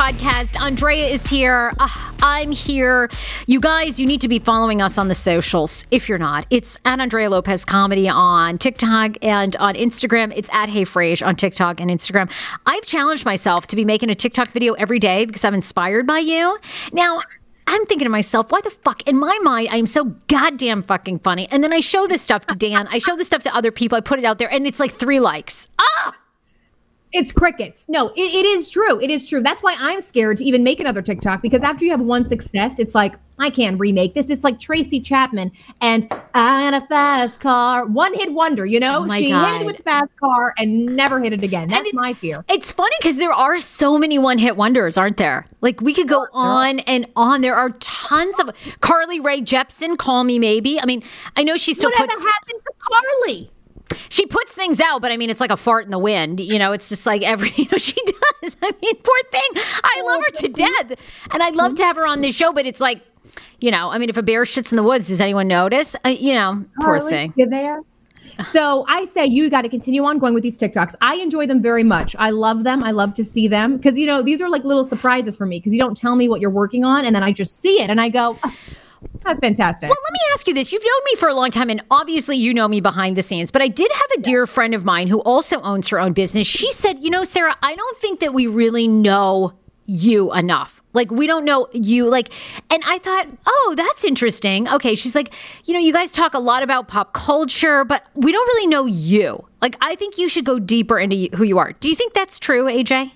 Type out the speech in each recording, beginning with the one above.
Podcast. Andrea is here. Uh, I'm here. You guys, you need to be following us on the socials if you're not. It's at Andrea Lopez Comedy on TikTok and on Instagram. It's at Hey Frase on TikTok and Instagram. I've challenged myself to be making a TikTok video every day because I'm inspired by you. Now, I'm thinking to myself, why the fuck? In my mind, I am so goddamn fucking funny. And then I show this stuff to Dan. I show this stuff to other people. I put it out there, and it's like three likes. Ah! It's crickets. No, it, it is true. It is true. That's why I'm scared to even make another TikTok because after you have one success, it's like, I can't remake this. It's like Tracy Chapman and I had a fast car. One hit wonder, you know? Oh she hit God. it with fast car and never hit it again. That's it- my fear. It's funny because there are so many one hit wonders, aren't there? Like we could go on and on. There are tons of Carly Rae Jepsen, Call Me Maybe. I mean, I know she still Whatever puts happened to Carly? She puts things out, but I mean, it's like a fart in the wind. You know, it's just like every you know she does. I mean, poor thing. I love her to death, and I'd love to have her on this show, but it's like, you know, I mean, if a bear shits in the woods, does anyone notice? Uh, you know, poor Carly, thing. You there? So I say you got to continue on going with these TikToks. I enjoy them very much. I love them. I love to see them because you know these are like little surprises for me because you don't tell me what you're working on and then I just see it and I go, "Ah, that's fantastic. Well, let me ask you this. You've known me for a long time, and obviously you know me behind the scenes, but I did have a dear friend of mine who also owns her own business. She said, You know, Sarah, I don't think that we really know you enough. Like, we don't know you. Like, and I thought, Oh, that's interesting. Okay. She's like, You know, you guys talk a lot about pop culture, but we don't really know you. Like, I think you should go deeper into who you are. Do you think that's true, AJ?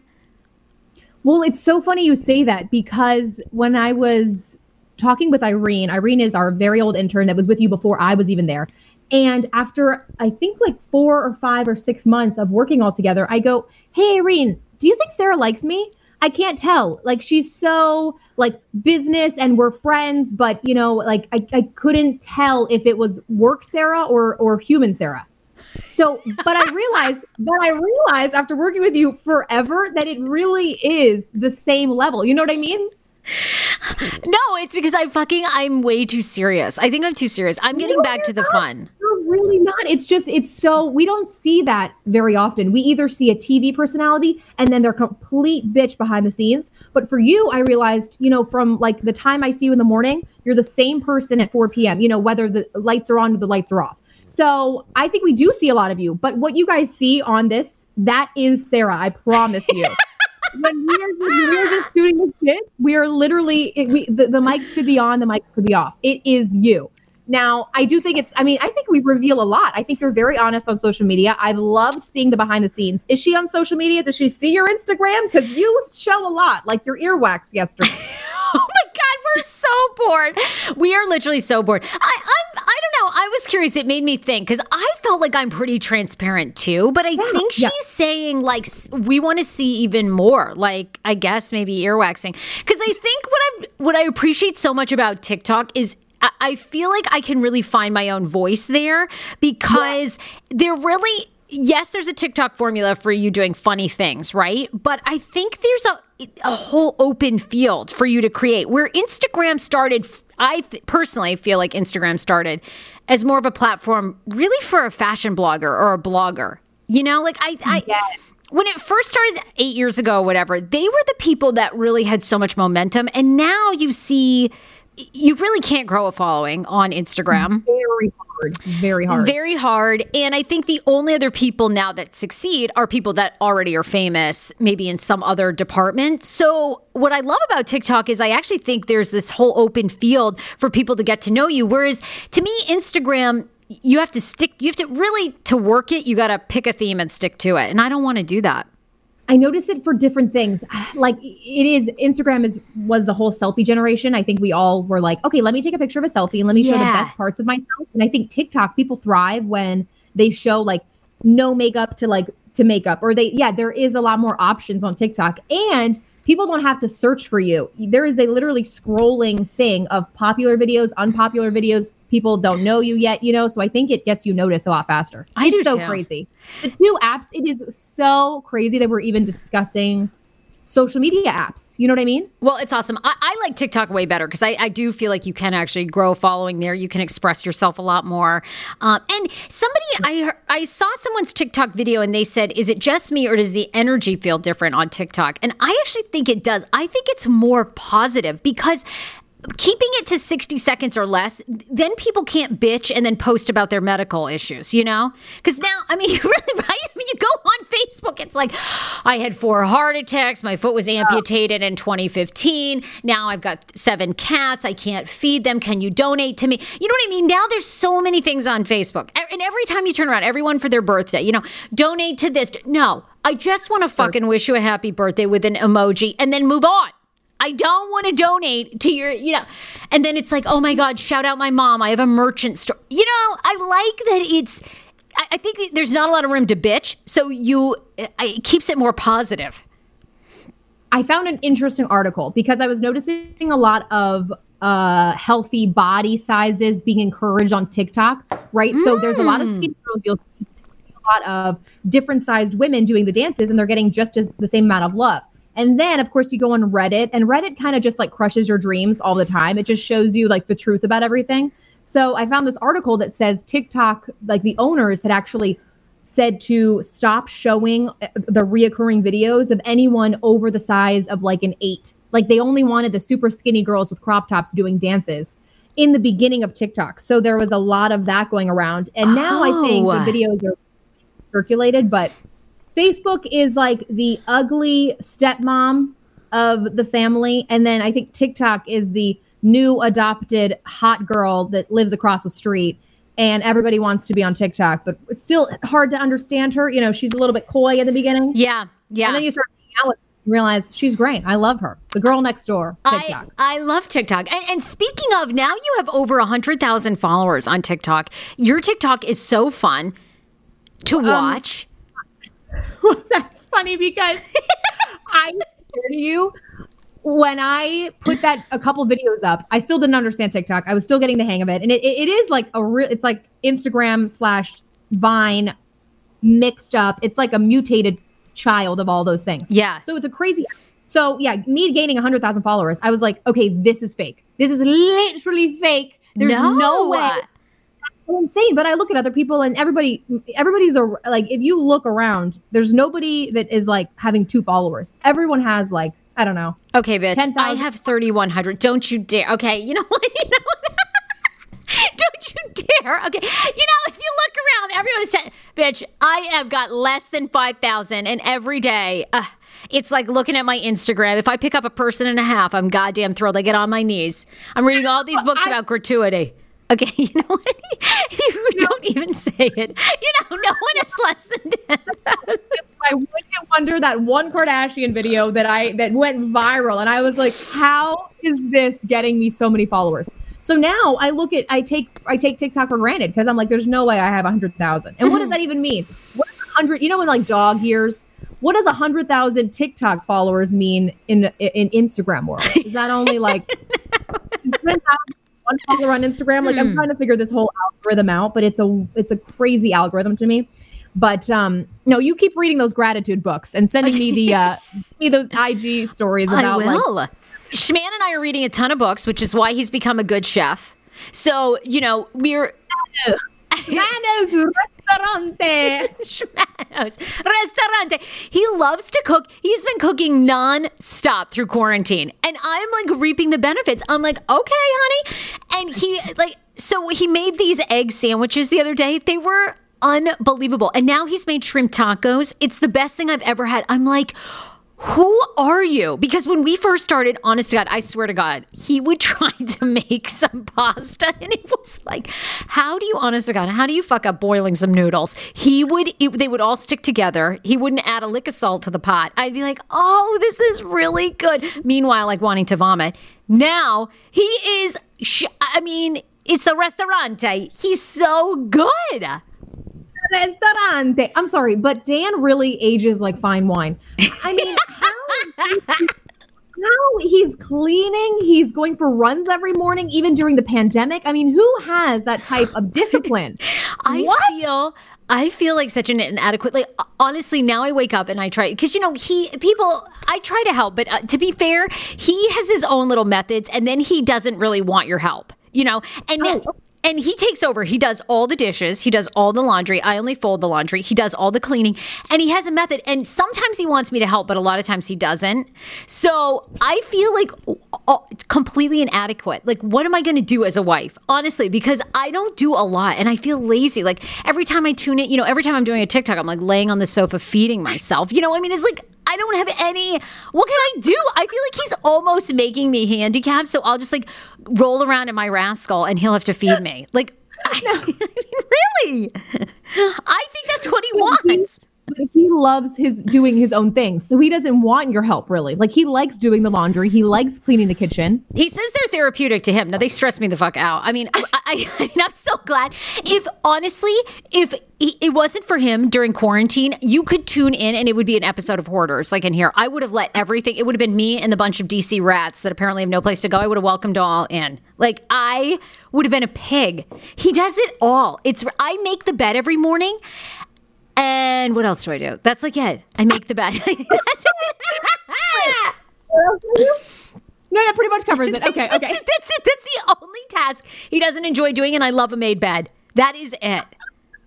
Well, it's so funny you say that because when I was talking with Irene. Irene is our very old intern that was with you before I was even there. And after I think like four or five or six months of working all together, I go, Hey, Irene, do you think Sarah likes me? I can't tell. Like she's so like business and we're friends, but you know, like I, I couldn't tell if it was work Sarah or or human Sarah. So, but I realized, but I realized after working with you forever that it really is the same level. You know what I mean? No, it's because I'm fucking I'm way too serious. I think I'm too serious. I'm getting No, back to the not. fun. You're really not. It's just, it's so, we don't see that very often. We either see a TV personality and then they're complete bitch behind the scenes. But for you, I realized, you know, from like the time I see you in the morning, you're the same person at 4 p.m., you know, whether the lights are on or the lights are off. So I think we do see a lot of you. But what you guys see on this, that is Sarah. I promise you. when we are, we are just shooting the shit, we are literally it, we, the, the mics could be on, the mics could be off. It is you. Now, I do think it's. I mean, I think we reveal a lot. I think you're very honest on social media. I've loved seeing the behind the scenes. Is she on social media? Does she see your Instagram? Because you show a lot, like your earwax yesterday. Oh my god, we're so bored. We are literally so bored. I I'm I don't know. I was curious. It made me think because I felt like I'm pretty transparent too, but I think she's yeah. saying like we want to see even more. Like I guess maybe earwaxing because I think what I what I appreciate so much about TikTok is. I- I feel like I can really find my own voice there because they're really yes, there's a TikTok formula for you doing funny things, right? But I think there's a a whole open field for you to create. Where Instagram started, I th- personally feel like Instagram started as more of a platform really for a fashion blogger or a blogger. You know, like I, I when it first started eight years ago, or whatever, they were the people that really had so much momentum, and now you see. You really can't grow a following on Instagram very hard. Very hard. very hard. And I think the only other people now that succeed are people that already are famous, maybe in some other department. So, what I love about TikTok is I actually think there's this whole open field for people to get to know you. Whereas to me, Instagram, you have to stick, you have to really, to work it, you got to pick a theme and stick to it. And I don't want to do that. I notice it for different things. Like it is Instagram is was the whole selfie generation. I think we all were like, okay, let me take a picture of a selfie and let me show the Yeah. best parts of myself. And I think TikTok people thrive when they show like no makeup to like to makeup or they yeah, there is a lot more options on TikTok and people don't have to search for you. There is a literally scrolling thing of popular videos, unpopular videos. People don't know you yet, you know, so I think it gets you noticed a lot faster. I it's do so too. crazy. The two apps, it is so crazy that we're even discussing social media apps. You know what I mean? Well, it's awesome. I, I like TikTok way better because I, I do feel like you can actually grow following there. You can express yourself a lot more. Um, and somebody, I I saw someone's TikTok video and they said, "Is it just me or does the energy feel different on TikTok?" And I actually think it does. I think it's more positive because. Keeping it to 60 seconds or less, then people can't bitch and then post about their medical issues, you know? Because now, I mean, you really, right? I mean, you go on Facebook, it's like, I had four heart attacks, my foot was amputated in 2015, now I've got seven cats, I can't feed them, can you donate to me? You know what I mean? Now there's so many things on Facebook. And every time you turn around, everyone for their birthday, you know, donate to this. No, I just want to fucking wish you a happy birthday with an emoji and then move on. I don't want to donate to your, you know, and then it's like, oh my God, shout out my mom. I have a merchant store. You know, I like that it's, I, I think there's not a lot of room to bitch. So you, it keeps it more positive. I found an interesting article because I was noticing a lot of uh, healthy body sizes being encouraged on TikTok, right? So there's a lot of skinny girls. You'll see a lot of different sized women doing the dances, and they're getting just as the same amount of love. And then, of course, you go on Reddit, and Reddit kind of just like crushes your dreams all the time. It just shows you like the truth about everything. So I found this article that says TikTok, like the owners had actually said to stop showing uh, the reoccurring videos of anyone over the size of like an eight. Like they only wanted the super skinny girls with crop tops doing dances in the beginning of TikTok. So there was a lot of that going around. And now I think the Oh. videos are circulated, but Facebook is like the ugly stepmom of the family. And then I think TikTok is the new adopted hot girl that lives across the street. And everybody wants to be on TikTok, but still hard to understand her. You know, she's a little bit coy in the beginning. Yeah. Yeah. And then you start hanging out with realize she's great. I love her. The girl next door, TikTok. I, I love TikTok. And, and speaking of, now you have over 100,000 followers on TikTok. Your TikTok is so fun to Um, watch. That's funny because I swear to you, when I put that a couple videos up, I still didn't understand TikTok. I was still getting the hang of it, and it, it, is like a real. It's like Instagram slash Vine mixed up. It's like a mutated child of all those things. Yeah. So it's a crazy. So yeah, me gaining hundred thousand followers, I was like, okay, this is fake. This is literally fake. There's no, way so insane. But I look at other people and everybody, everybody's a, like, if you look around, there's nobody that is like having two followers. Everyone has like, I don't know. Okay, bitch. 10,000. I have 3,100. Don't you dare. Okay, you know what? You know what? Don't you dare. Okay. You know, if you look around, everyone is saying, bitch, I have got less than 5,000. And every day, uh, it's like looking at my Instagram. If I pick up a person and a half, I'm goddamn thrilled. I get on my knees. I'm reading all these books about gratuity. Okay, you know what? You don't even say it. You know, no one is less than 10. I wouldn't wonder that one Kardashian video that I that went viral, and I was like, how is this getting me so many followers? So now I look at I take I take TikTok for granted because I'm like, there's no way I have a hundred thousand. And what does mm-hmm. that even mean? What hundred? You know, in like dog years, what does a hundred thousand TikTok followers mean in in Instagram world? Is that only like is 10,000 one follower on Instagram? Like I'm trying to figure this whole algorithm out, but it's a it's a crazy algorithm to me. But um, no, you keep reading those gratitude books and sending me the uh, me those IG stories I about like will. Schman and I are reading a ton of books, which is why he's become a good chef. So, you know, we're Restaurante. Restaurante. He loves to cook. He's been cooking non-stop through quarantine. And I'm like reaping the benefits. I'm like, okay, honey. And he like so he made these egg sandwiches the other day. They were unbelievable. And now he's made shrimp tacos. It's the best thing I've ever had. I'm like, who are you? Because when we first started, honest to God, I swear to God, he would try to make some pasta and it was like, how do you, honest to God, how do you fuck up boiling some noodles? He would, it, they would all stick together. He wouldn't add a lick of salt to the pot. I'd be like, oh, this is really good. Meanwhile, like wanting to vomit. Now he is, I mean, it's a restaurante. He's so good. Restaurante. I'm sorry, but Dan really ages like fine wine. I mean, how, how he's cleaning, he's going for runs every morning, even during the pandemic. I mean, who has that type of discipline? I What? feel I feel like such an inadequate. Like honestly, now I wake up and I try because you know he people. I try to help, but uh, to be fair, he has his own little methods, and then he doesn't really want your help. You know, and then- Oh. And he takes over. He does all the dishes. He does all the laundry. I only fold the laundry. He does all the cleaning, and he has a method. And sometimes he wants me to help, but a lot of times he doesn't. So I feel like uh, it's completely inadequate. Like, what am I going to do as a wife? Honestly, because I don't do a lot, and I feel lazy. Like every time I tune in, you know, every time I'm doing a TikTok, I'm like laying on the sofa feeding myself. You know, I mean, it's like. I don't have any. What can I do? I feel like he's almost making me handicapped. So I'll just like roll around in my rascal and he'll have to feed me. Like, I, really? I think that's what he wants. But he loves his doing his own thing, so he doesn't want your help really. Like he likes doing the laundry, he likes cleaning the kitchen. He says they're therapeutic to him. Now they stress me the fuck out. I mean, I, I, I mean, I'm so glad. If honestly, if it wasn't for him during quarantine, you could tune in and it would be an episode of Hoarders, like in here. I would have let everything. It would have been me and the bunch of DC rats that apparently have no place to go. I would have welcomed all in. Like I would have been a pig. He does it all. It's I make the bed every morning. And what else do I do? That's like it. I make the bed. No, that pretty much covers it. Okay, That's okay. it. That's it. That's the only task he doesn't enjoy doing, and I love a made bed. That is it.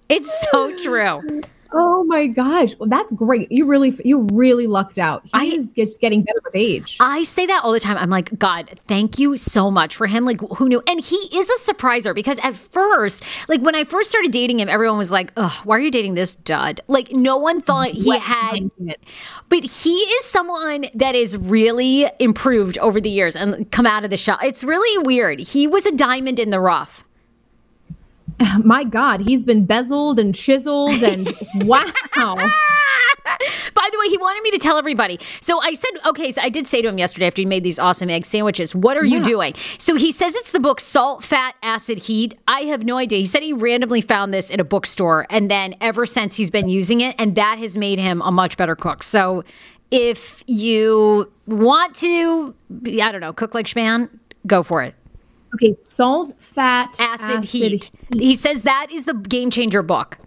It's so true. Oh my gosh, well, that's great. You really, you really lucked out. I- He's just getting better with age. I say that all the time. I'm like, God, thank you so much for him. Like, who knew? And he is a surpriser because at first, like when I first started dating him, everyone was like, why are you dating this dud? Like, no one thought he Wet had. But he is someone that is really improved over the years and come out of the shell. It's really weird. He was a diamond in the rough. My God, he's been bezeled and chiseled and wow. By the way, he wanted me to tell everybody. So I said, okay, so I did say to him yesterday after he made these awesome egg sandwiches, what are you doing? So he says it's the book Salt, Fat, Acid, Heat. I have no idea. He said he randomly found this in a bookstore and then ever since he's been using it, and that has made him a much better cook. So if you want to, I don't know, cook like Schman, go for it. Okay, salt, fat, Acid, heat. He says that is the game changer book.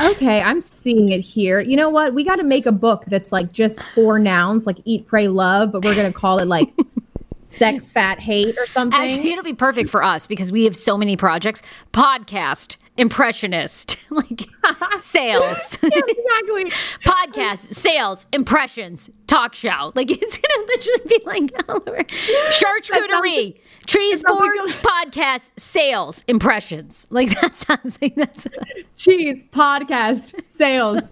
Okay, I'm seeing it here. You know what? We got to make a book that's like just four nouns, like eat, pray, love, but we're going to call it like sex, fat, hate or something. Actually, it'll be perfect for us because we have so many projects. Podcast, impressionist, like sales, exactly. podcast, sales, impressions, talk show. Like it's gonna literally be like all over. charcuterie, trees sounds board, like podcast, sales, impressions. Like that sounds like that's. Cheese, podcast, sales,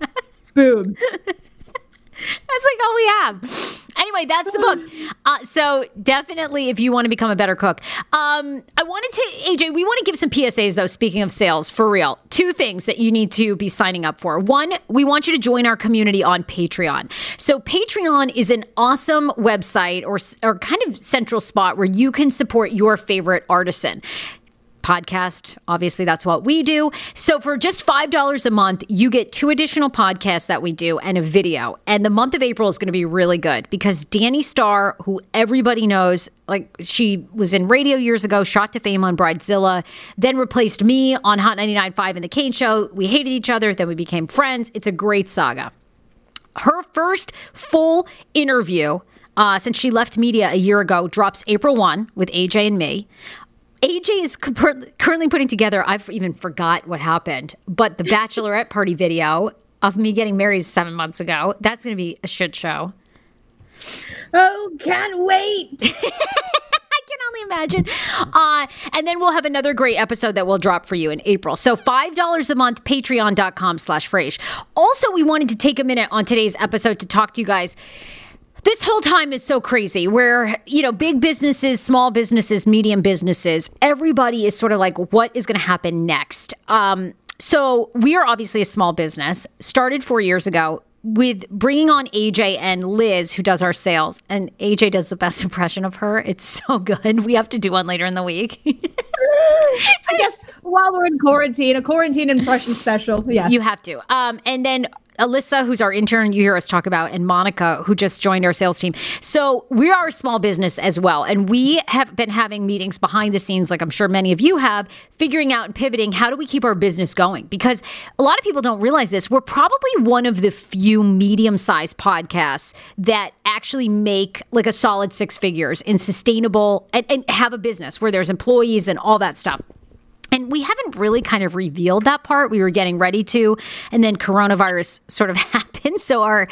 boobs. That's like all we have. Anyway, that's the book. Uh, so definitely, if you want to become a better cook, um, I wanted to, AJ, we want to give some PSAs though. Speaking of sales, for real, two things that you need to be signing up for. One, we want you to join our community on Patreon. So Patreon is an awesome website or or kind of central spot where you can support your favorite artisan podcast. Obviously, that's what we do. So, for just $5 a month, you get two additional podcasts that we do and a video. And the month of April is going to be really good because Danni Starr, who everybody knows, like she was in radio years ago, shot to fame on Bridezilla, then replaced me on Hot 99.5 in The Kane Show. We hated each other, then we became friends. It's a great saga. Her first full interview. Uh, since she left media a year ago, drops April 1 with AJ and me. AJ is currently putting together, I've even forgot what happened, but the bachelorette party video of me getting married seven months ago, that's going to be a shit show. Oh, can't wait. I can only imagine. Uh, and then we'll have another great episode that we'll drop for you in April. So $5 a month, patreon.com slash frase. Also, we wanted to take a minute on today's episode to talk to you guys this whole time is so crazy where you know big businesses small businesses medium businesses everybody is sort of like what is going to happen next um, so we are obviously a small business started four years ago with bringing on AJ and Liz, who does our sales, and AJ does the best impression of her. It's so good. We have to do one later in the week. I guess while we're in quarantine, a quarantine impression special. Yeah. You have to. Um, and then Alyssa, who's our intern, you hear us talk about, and Monica, who just joined our sales team. So we are a small business as well. And we have been having meetings behind the scenes, like I'm sure many of you have, figuring out and pivoting how do we keep our business going? Because a lot of people don't realize this. We're probably one of the few medium sized podcasts that actually make like a solid six figures in sustainable and, and have a business where there's employees and all that stuff. And we haven't really kind of revealed that part. We were getting ready to, and then coronavirus sort of happened. So our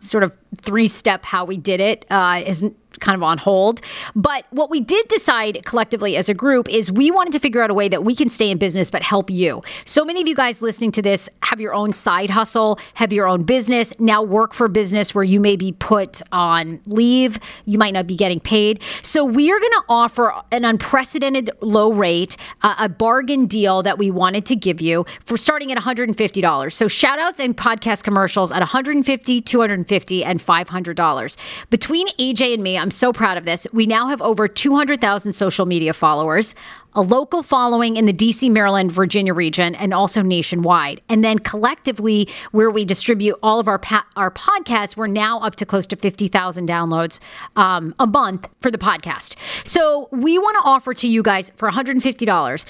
sort of three step how we did it uh, isn't kind of on hold. But what we did decide collectively as a group is we wanted to figure out a way that we can stay in business but help you. So many of you guys listening to this have your own side hustle, have your own business, now work for business where you may be put on leave, you might not be getting paid. So we are going to offer an unprecedented low rate, uh, a bargain deal that we wanted to give you for starting at $150. So shout outs and podcast commercials at $150, $250, and $500. Between AJ and me, I'm so proud of this. We now have over 200,000 social media followers, a local following in the DC, Maryland, Virginia region, and also nationwide. And then collectively, where we distribute all of our pa- our podcasts, we're now up to close to 50,000 downloads um, a month for the podcast. So we want to offer to you guys for $150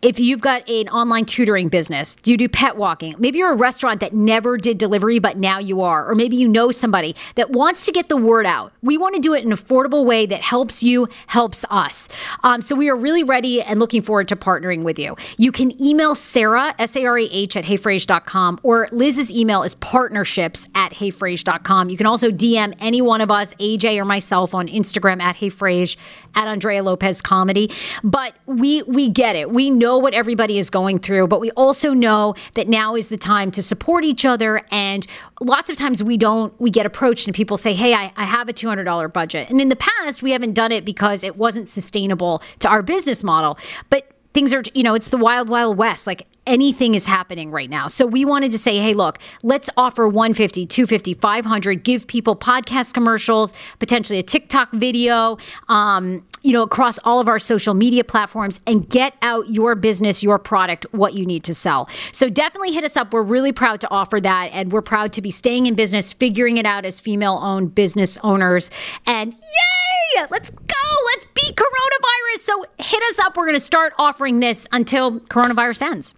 if you've got an online tutoring business, do you do pet walking? Maybe you're a restaurant that never did delivery, but now you are. Or maybe you know somebody that wants to get the word out. We want to do it in an affordable way that helps you, helps us. Um, so we are really ready and looking forward to partnering with you. You can email Sarah, S A R A H, at heyfrase.com, or Liz's email is partnerships at heyfrase.com. You can also DM any one of us, AJ or myself, on Instagram at heyfrase, at Andrea Lopez Comedy. But we, we get it. We know know what everybody is going through, but we also know that now is the time to support each other. And lots of times we don't, we get approached and people say, Hey, I, I have a $200 budget. And in the past, we haven't done it because it wasn't sustainable to our business model. But things are, you know, it's the wild, wild west. Like anything is happening right now. So we wanted to say, hey, look, let's offer 150, 250, 500, give people podcast commercials, potentially a TikTok video, um, you know, across all of our social media platforms and get out your business, your product, what you need to sell. So definitely hit us up. We're really proud to offer that. And we're proud to be staying in business, figuring it out as female owned business owners. And yay! Let's go! Let's beat coronavirus. So hit us up. We're going to start offering this until coronavirus ends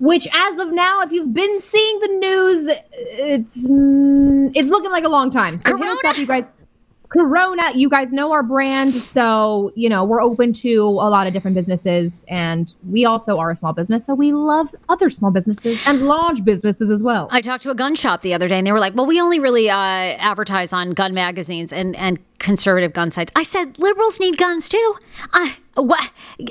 which as of now if you've been seeing the news it's mm, it's looking like a long time so Corona? hit us up you guys corona you guys know our brand so you know we're open to a lot of different businesses and we also are a small business so we love other small businesses and large businesses as well. I talked to a gun shop the other day and they were like well we only really uh, advertise on gun magazines and and conservative gun sites. I said liberals need guns too. Uh, what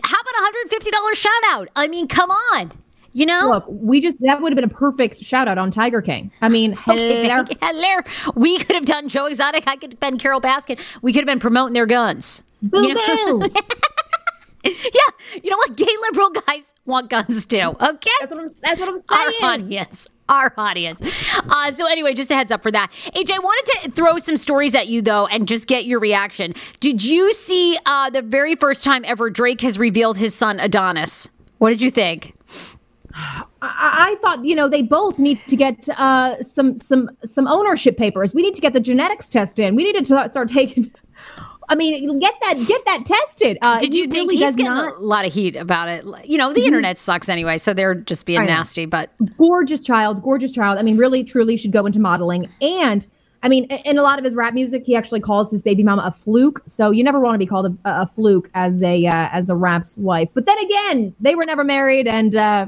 how about a $150 shout out i mean come on you know, look, we just that would have been a perfect shout out on Tiger King. I mean, hello, okay, hello. We could have done Joe Exotic. I could have been Carole Baskin. We could have been promoting their guns. Boo you know? boo. yeah, you know what? Gay liberal guys want guns too. Okay, that's what I'm. That's what I'm saying. Our audience. Our audience. Uh, so anyway, just a heads up for that. AJ, I wanted to throw some stories at you though, and just get your reaction. Did you see uh, the very first time ever Drake has revealed his son Adonis? What did you think? I, I, thought you know they both need to get uh, some some some ownership papers. We need to get the genetics test in. We need to start taking. I mean, get that get that tested. Uh, Did you he think really he's getting not, a lot of heat about it? You know, the mm-hmm. internet sucks anyway, so they're just being nasty. But gorgeous child, gorgeous child. I mean, really, truly should go into modeling. And I mean, in a lot of his rap music, he actually calls his baby mama a fluke. So you never want to be called a, a fluke as a uh, as a rap's wife. But then again, they were never married, and uh,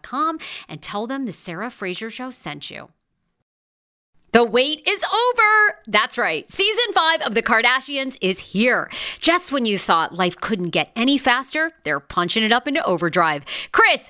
and tell them the Sarah Fraser Show sent you. The wait is over. That's right. Season five of The Kardashians is here. Just when you thought life couldn't get any faster, they're punching it up into overdrive. Kris,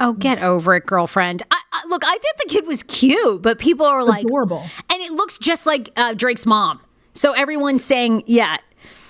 Oh, get over it, girlfriend. I, I, look, I think the kid was cute, but people are like Adorable. and it looks just like uh, Drake's mom. So everyone's saying, yeah,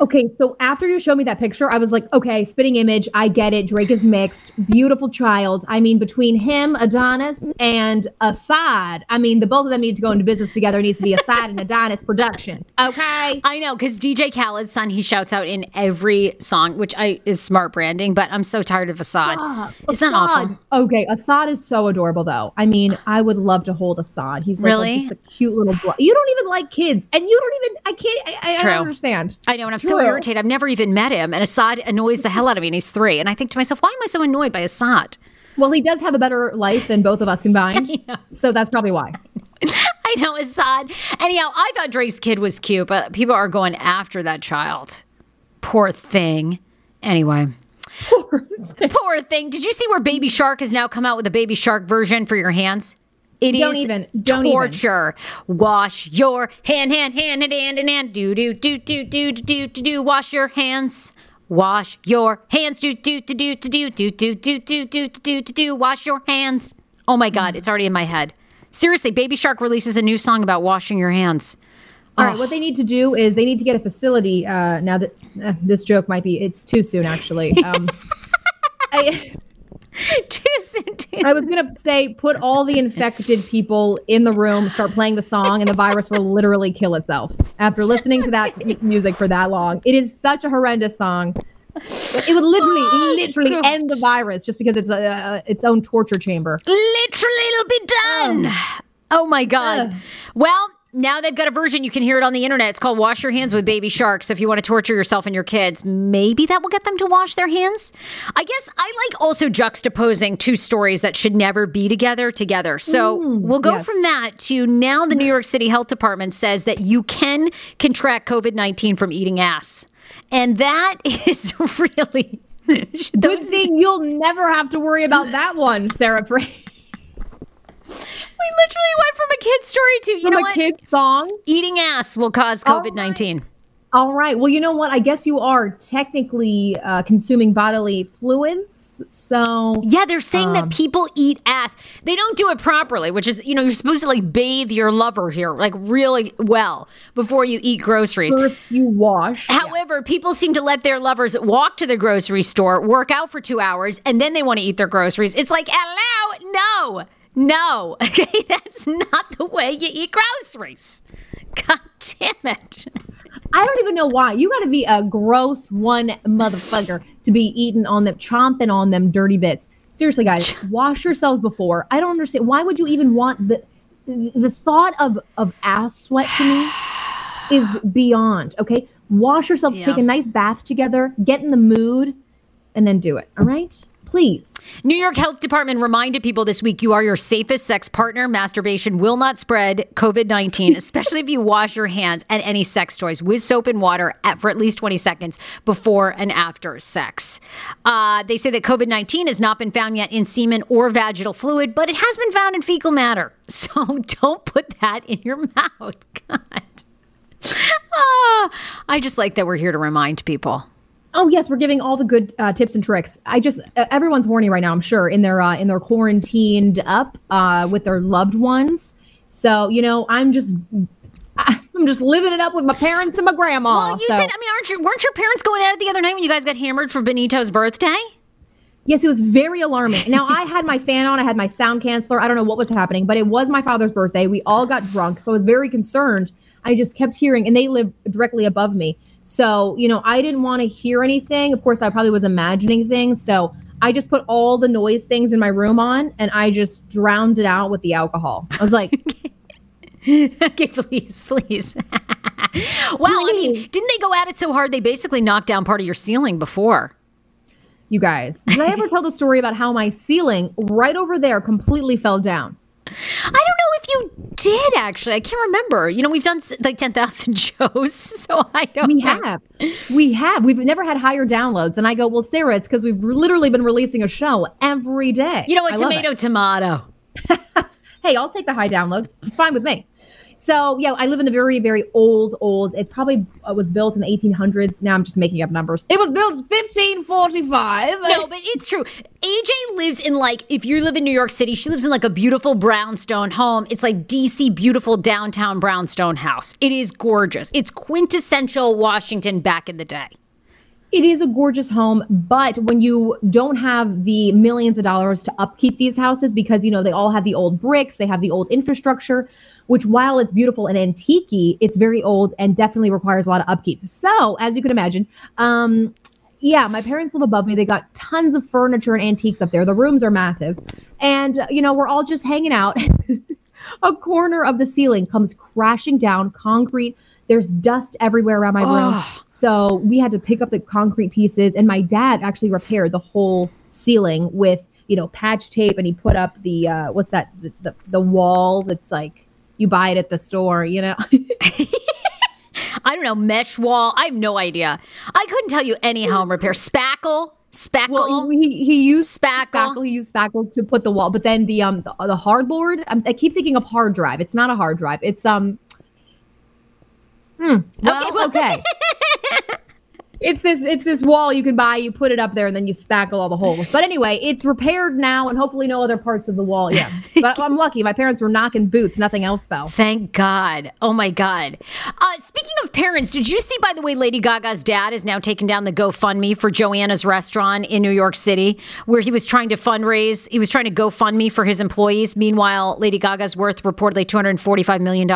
Okay, so after you showed me that picture, I was like, okay, spitting image. I get it. Drake is mixed. Beautiful child. I mean, between him, Adonis, and Asahd, I mean, the both of them need to go into business together. It needs to be Asahd and Adonis Productions. Okay. I know because DJ Khaled's son, he shouts out in every song, which I is smart branding. But I'm so tired of Asahd. Stop. It's not awful. Okay, Asahd is so adorable, though. I mean, I would love to hold Asahd. He's like Really? just a cute little boy. You don't even like kids, and you don't even. I can't. I, I, I don't understand. I know, and I'm so irritated. I've never even met him, and Asahd annoys the hell out of me, and he's three. And I think to myself, why am I so annoyed by Asahd? Well, he does have a better life than both of us combined, so that's probably why. I know Asahd. Anyhow, I thought Drake's kid was cute, but people are going after that child. Poor thing. Anyway. Poor thing. Did you see where Baby Shark has now come out with a Baby Shark version for your hands? It Don't even- don't even. Wash your hand, hand, hand, hand, hand, hand, hand. Do, do, do, do, do, do, do, do. Wash your hands. Wash your hands. Do, do, do, do, do, do, do, do, do, do, do, do, do, do. Wash your hands. Oh my God, it's already in my head. Seriously, Baby Shark releases a new song about washing your hands. All right, what they need to do is they need to get a facility. Uh, now that uh, this joke might be, it's too soon actually. Um, I, Too soon, too I was gonna say put all the infected people in the room, start playing the song, and the virus will literally kill itself. After listening to that music for that long, it is such a horrendous song. It would literally, Oh, literally God. end the virus just because it's a, uh, its own torture chamber. Literally, it'll be done. Oh, my God. Ugh. Well, now they've got a version. You can hear it on the internet. It's called Wash Your Hands with Baby Shark. So if you want to torture yourself and your kids, maybe that will get them to wash their hands. I guess I like also juxtaposing two stories that should never be together together. So mm, we'll go yes. from that to now the New York City Health Department says that you can contract COVID 19 from eating ass. And that is really. Good thing you'll never have to worry about that one, Sarah. We literally went from a kid story to you From know a what? kid song. Eating ass will cause COVID nineteen. All right. Well, you know what? I guess you are technically uh, consuming bodily fluids. So Yeah, they're saying Um, that people eat ass. They don't do it properly, which is you know you're supposed to like bathe your lover here like really well before you eat groceries. first you wash. However, people seem to let their lovers walk to the grocery store, work out for two hours, and then they want to eat their groceries. It's like, hello, no, no. Okay, that's not the way you eat groceries. God damn it. I don't even know why. You got to be a gross one motherfucker to be eating on them, chomping on them dirty bits. seriously, guys, wash yourselves before. I don't understand. Why would you even want the the thought of of ass sweat to me is beyond. Okay, wash yourselves, Yeah. take a nice bath together, get in the mood, and then do it. All right, please. New York Health Department reminded people this week you are your safest sex partner. Masturbation will not spread COVID 19, especially if you wash your hands and any sex toys with soap and water at, for at least 20 seconds before and after sex. Uh, they say that COVID 19 has not been found yet in semen or vaginal fluid, but it has been found in fecal matter. So don't put that in your mouth. God. Ah, I just like that we're here to remind people. Oh yes, we're giving all the good uh, tips and tricks. I just uh, everyone's horny right now. I'm sure in their uh, in their quarantined up uh, with their loved ones. So you know, I'm just I'm just living it up with my parents and my grandma. Well, you so- said, I mean, aren't you, weren't your parents going at it the other night when you guys got hammered for Benito's birthday? Yes, it was very alarming. Now I had my fan on, I had my sound canceller. I don't know what was happening, but it was my father's birthday. We all got drunk, so I was very concerned. I just kept hearing, and they live directly above me. So, you know, I didn't want to hear anything. Of course, I probably was imagining things. So I just put all the noise things in my room on and I just drowned it out with the alcohol. I was like, okay, please, please. wow, I mean, didn't they go at it so hard they basically knocked down part of your ceiling before? you guys, did I ever tell the story about how my ceiling right over there completely fell down? I don't know if you did actually. I can't remember. You know, we've done like 10,000 shows, so I don't We know. have. We have. We've never had higher downloads. And I go, well, Sarah, it's because we've literally been releasing a show every day. You know what? I. Tomato, tomato. Hey, I'll take the high downloads. It's fine with me. So, yeah, I live in a very, very old, old. It probably uh, was built in the 1800s. Now I'm just making up numbers. It was built 1545. No, but it's true. AJ lives in like if you live in New York City, she lives in like a beautiful brownstone home. It's like DC beautiful downtown brownstone house. It is gorgeous. It's quintessential Washington back in the day. It is a gorgeous home, but when you don't have the millions of dollars to upkeep these houses, because you know they all have the old bricks, they have the old infrastructure, which while it's beautiful and antique it's very old and definitely requires a lot of upkeep. So, as you can imagine, um, yeah, my parents live above me. They got tons of furniture and antiques up there. The rooms are massive, and uh, you know we're all just hanging out. a corner of the ceiling comes crashing down, concrete. There's dust everywhere around my room. So we had to pick up the concrete pieces, and my dad actually repaired the whole ceiling with you know patch tape, and he put up the uh, what's that the, the the wall that's like you buy it at the store, you know. I don't know, mesh wall. I have no idea. I couldn't tell you any home repair. Spackle, spackle. well, he he used Spackle. spackle. He used spackle to put the wall, but then the um the, the hardboard. Um, I keep thinking of hard drive. It's not a hard drive. It's um. Hmm. Well, well- okay. It's this it's this wall you can buy, you put it up there, and then you spackle all the holes. But anyway, it's repaired now, and hopefully no other parts of the wall. Yeah, but I'm lucky. My parents were knocking boots; nothing else fell. Thank God. Oh my God. Uh, speaking of parents, did you see, by the way, Lady Gaga's dad is now taking down the GoFundMe for Joanna's restaurant in New York City, where he was trying to fundraise. He was trying to GoFundMe for his employees. Meanwhile, Lady Gaga's worth reportedly $245 million.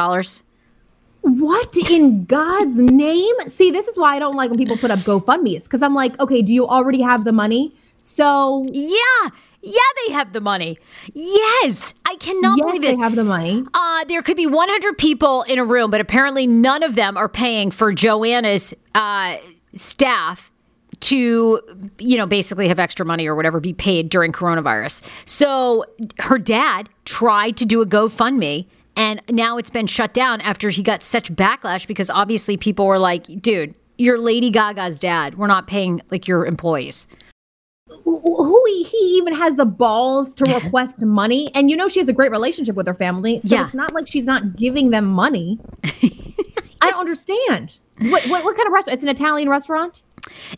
What in God's name? See, this is why I don't like when people put up GoFundMe's because I'm like, okay, do you already have the money? So Yeah. Yeah, they have the money. Yes. I cannot yes, believe they have the money. Uh, there could be 100 people in a room, but apparently none of them are paying for Joanna's uh, staff to, you know, basically have extra money or whatever be paid during coronavirus. So her dad tried to do a GoFundMe. And now it's been shut down after he got such backlash because obviously people were like, dude, you're Lady Gaga's dad. We're not paying like your employees. Who he, he even has the balls to request money? And you know she has a great relationship with her family, so Yeah. it's not like she's not giving them money. I don't understand. What, what what kind of restaurant? It's an Italian restaurant.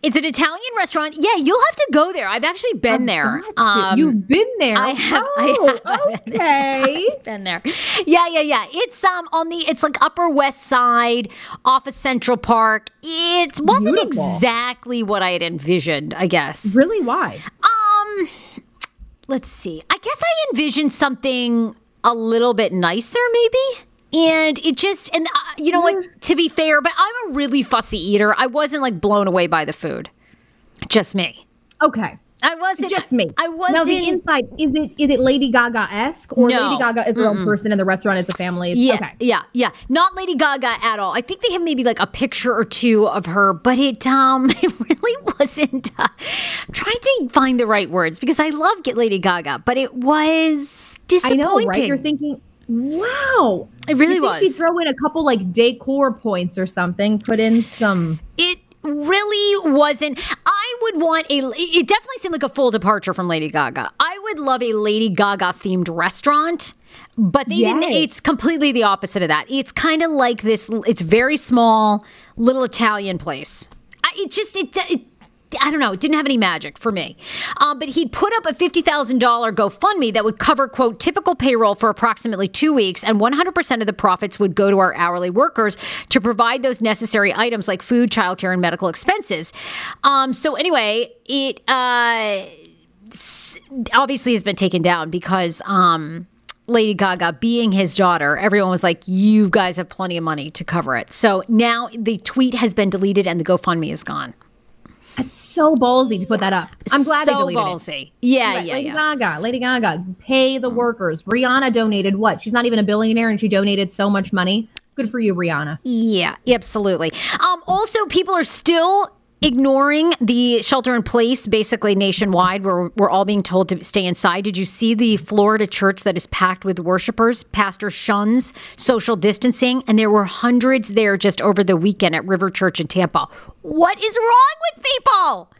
It's an Italian restaurant. Yeah, you'll have to go there. I've actually been there. Gotcha. You've been there. I have- I Oh, have. I've been okay. been there. Yeah, yeah, yeah. It's um on the it's like Upper West Side, off of Central Park. It wasn't Beautiful. exactly what I had envisioned, I guess. really? Why? Um let's see. I guess I envisioned something a little bit nicer maybe. And it just, and uh, you know what? To be fair, but I'm a really fussy eater. I wasn't like blown away by the food. Just me. Okay. I wasn't Just me. I wasn't. Now the inside is it is it Lady Gaga esque or No. Lady Gaga is her own person and the restaurant is the family? Yeah, Okay. yeah, yeah. Not Lady Gaga at all. I think they have maybe like a picture or two of her, but it um it really wasn't. Uh, I'm trying to find the right words because I love Get Lady Gaga, but it was I disappointing. know, right? You're thinking, wow. It really You think She'd was. throw in a couple like decor points or something. Put in some. it really wasn't. I would want a. It definitely seemed like a full departure from Lady Gaga. I would love a Lady Gaga themed restaurant. But they didn't. It's completely the opposite of that. It's kind of like this. It's very small, little Italian place. I, it just it, it I don't know. It didn't have any magic for me. Um, but he'd put up a $50,000 GoFundMe that would cover, quote, typical payroll for approximately two weeks, and 100% of the profits would go to our hourly workers to provide those necessary items like food, childcare, and medical expenses. Um, so, anyway, it uh, obviously has been taken down because. Um, Lady Gaga being his daughter, everyone was like, You guys have plenty of money to cover it. So now the tweet has been deleted and the GoFundMe is gone. That's so ballsy to put that up. I'm glad so they deleted it. ballsy. Yeah, Right, yeah, Lady yeah. Gaga, Lady Gaga, pay the workers. Rihanna donated what? She's not even a billionaire, and she donated so much money. Good for you, Rihanna. Yeah, absolutely. Um, also, people are still ignoring the shelter in place basically nationwide where we're all being told to stay inside. Did you see the florida church that is packed with worshipers pastor shuns social distancing? And there were hundreds there just over the weekend at river church in tampa. What is wrong with people?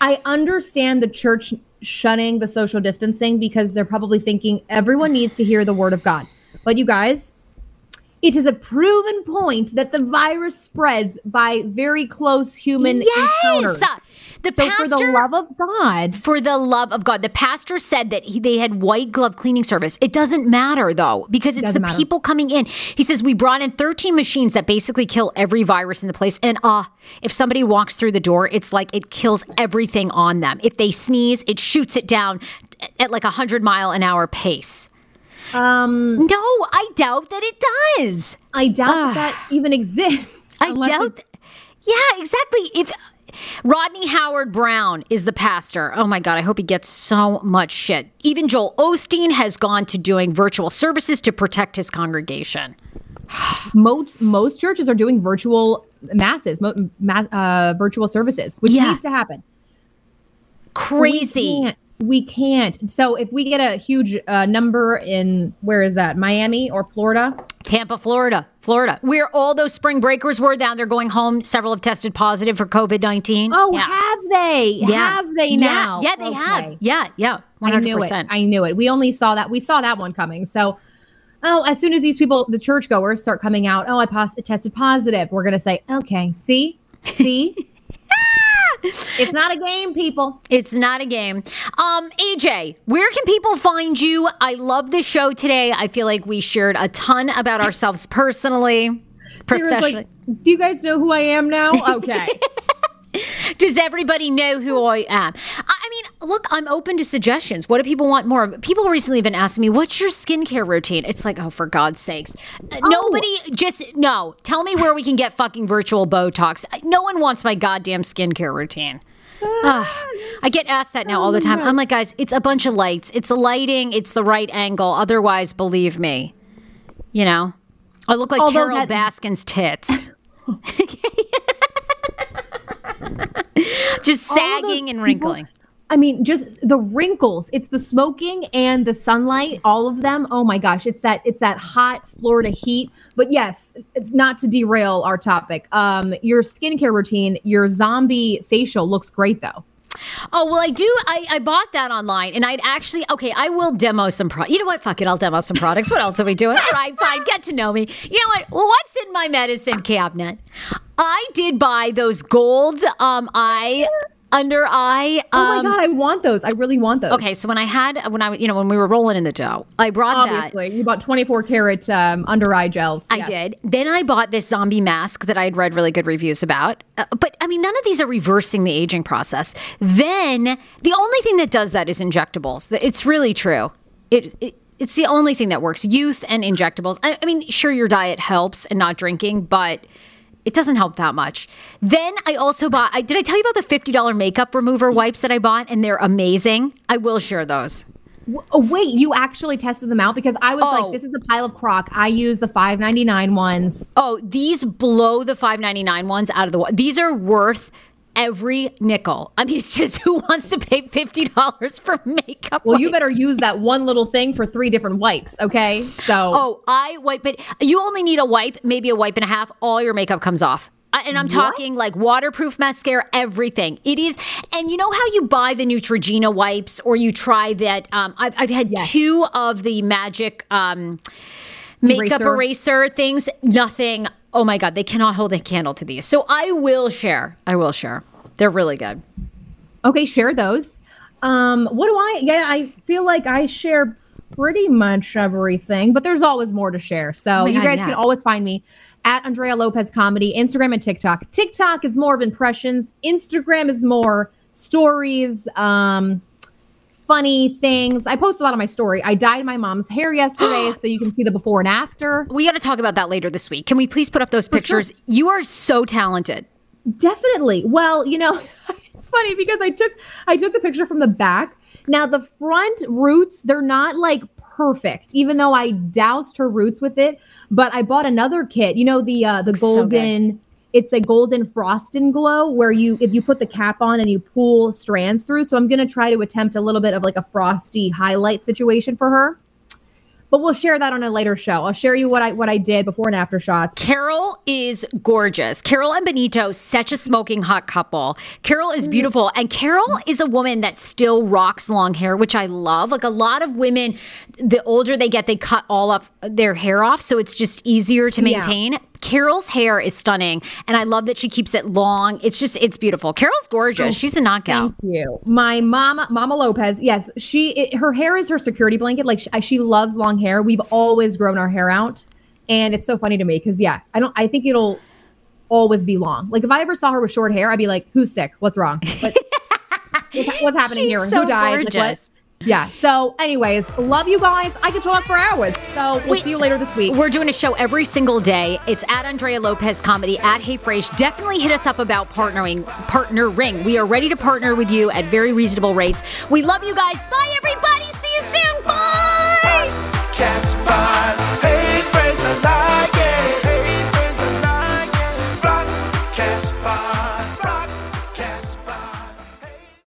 I understand the church shunning the social distancing because they're probably thinking everyone needs to hear the word of God. But you guys, it is a proven point that the virus spreads by very close human encounters. yes the So pastor for the love of God, for the love of God. The pastor said that he, they had white glove cleaning service. It doesn't matter though, because it's the matter. people coming in. He says we brought in 13 machines that basically kill every virus in the place. And uh, if somebody walks through the door, it's like it kills everything on them. If they sneeze, it shoots it down at like a hundred mile an hour pace. Um, No, I doubt that it does. I doubt that even exists. I doubt. yeah, exactly. If Rodney Howard-Browne is the pastor, oh my God, I hope he gets so much shit. Even Joel Osteen has gone to doing virtual services to protect his congregation. most most churches are doing virtual masses, ma- uh, virtual services, which Yeah. needs to happen. Crazy. We can't. So if we get a huge uh, number in where is that? Miami or Florida? Tampa, Florida, Florida, where all those spring breakers were down there going home. Several have tested positive for COVID 19. Oh, yeah. have they? Have they now? Yeah, they have. Yeah, yeah. 100%. I knew it. I knew it. We only saw that. We saw that one coming. So, oh, as soon as these people, the churchgoers, start coming out, oh, I pos- tested positive. We're gonna say, okay, see, see, it's not a game, people. It's not a game. Um, AJ, where can people find you? I love the show today. I feel like we shared a ton about ourselves personally, professionally. like, do you guys know who I am now? Okay. Does everybody know who I am? I mean, look, I'm open to suggestions. What do people want more of? People recently have been asking me, what's your skincare routine? It's like, oh, for God's sakes. Uh, Nobody just, no. Tell me where we can get fucking virtual Botox. No one wants my goddamn skincare routine. Ugh. I get asked that now all the time. I'm like, guys, it's a bunch of lights. It's the lighting. It's the right angle. Otherwise, believe me, you know, I look like Although Carole that- Baskin's tits. Just sagging and people- wrinkling. I mean, just the wrinkles. It's the smoking and the sunlight, all of them. Oh my gosh, it's that it's that hot Florida heat. But yes, not to derail our topic. Um, your skincare routine, your zombie facial looks great though. Oh well, I do. I, I bought that online, and I'd actually okay. I will demo some pro. You know what? Fuck it. I'll demo some products. What else are we doing? All right, fine. Get to know me. You know what? What's in my medicine cabinet? I did buy those gold um eye under eye. Oh Um, my god, I want those. I really want those. Okay, so when I had when I you know when we were rolling in the dough, I brought that. Obviously, you bought 24 karat um, under eye gels. I Yes. did. Then I bought this zombie mask that I had read really good reviews about. Uh, but I mean, none of these are reversing the aging process. Then the only thing that does that is injectables. It's really true. It, it it's the only thing that works. Youth and injectables. I, I mean, sure, your diet helps and not drinking, but It doesn't help that much. Then I also bought. I, did I tell you about the fifty dollar makeup remover wipes that I bought, and they're amazing. I will share those. W- Oh, wait, you actually tested them out because I was Oh. like, this is a pile of crock. I use the five ninety nine ones. Oh, these blow the five ninety nine ones out of the. wa- These are worth every nickel. I mean, it's just who wants to pay fifty dollars for makeup? Well, you better use that one little thing for three different wipes, okay? So, Oh, I wipe it. You only need a wipe, maybe a wipe and a half. All your makeup comes off. And I'm talking like waterproof mascara, everything. It is, and you know how you buy the Neutrogena wipes, or you try that. Um, I've, I've had Yes. two of the Magic um, makeup Eraser. eraser things. Nothing. Oh my god, they cannot hold a candle to these. So I will share. I will share. They're really good. okay, share those. Um, what do I? Yeah, I feel like I share pretty much everything, but there's always more to share. So Oh you God, guys yeah. can always find me at Andrea Lopez Comedy, Instagram and TikTok. TikTok is more of impressions. Instagram is more stories. Um, funny things. I post a lot on my story. I dyed my mom's hair yesterday, so you can see the before and after. We got to talk about that later this week. Can we please put up those pictures? You are so talented. Definitely. Well, you know, it's funny because I took I took the picture from the back. Now the front roots, they're not like perfect, even though I doused her roots with it. But I bought another kit. You know, the uh the so golden it's a golden frost and glow where you if you put the cap on and you pull strands through. So I'm gonna try to attempt a little bit of like a frosty highlight situation for her. But we'll share that on a later show. I'll share you what I what I did before and after shots. Carol is gorgeous. Carol and Benito, such a smoking hot couple. Carol is beautiful. And Carol is a woman that still rocks long hair, which I love. Like a lot of women, the older they get, they cut all of their hair off. So it's just easier to Yeah. Carol's hair is stunning. And I love that she keeps it long. It's just, it's beautiful. Carol's gorgeous. Oh, She's a knockout. Thank you. My mama, Mama Lopez. Yes, she. It, her hair is her security blanket. Like she, she loves long hair. We've always grown our hair out, and it's so funny to me because yeah, I don't. I think it'll always be long. Like if I ever saw her with short hair, I'd be like, "Who's sick? What's wrong? What- what's, what's happening She's here? so Who died? Like, what?" Yeah. So, anyways, love you guys. I could talk for hours. So we'll see you later this week. We're doing a show every single day. It's at Andrea Lopez Comedy at Hey Definitely hit us up about partnering. Partner ring. We are ready to partner with you at very reasonable rates. We love you guys. Bye, everybody. See you soon. Bye. Cast. Hey I like it.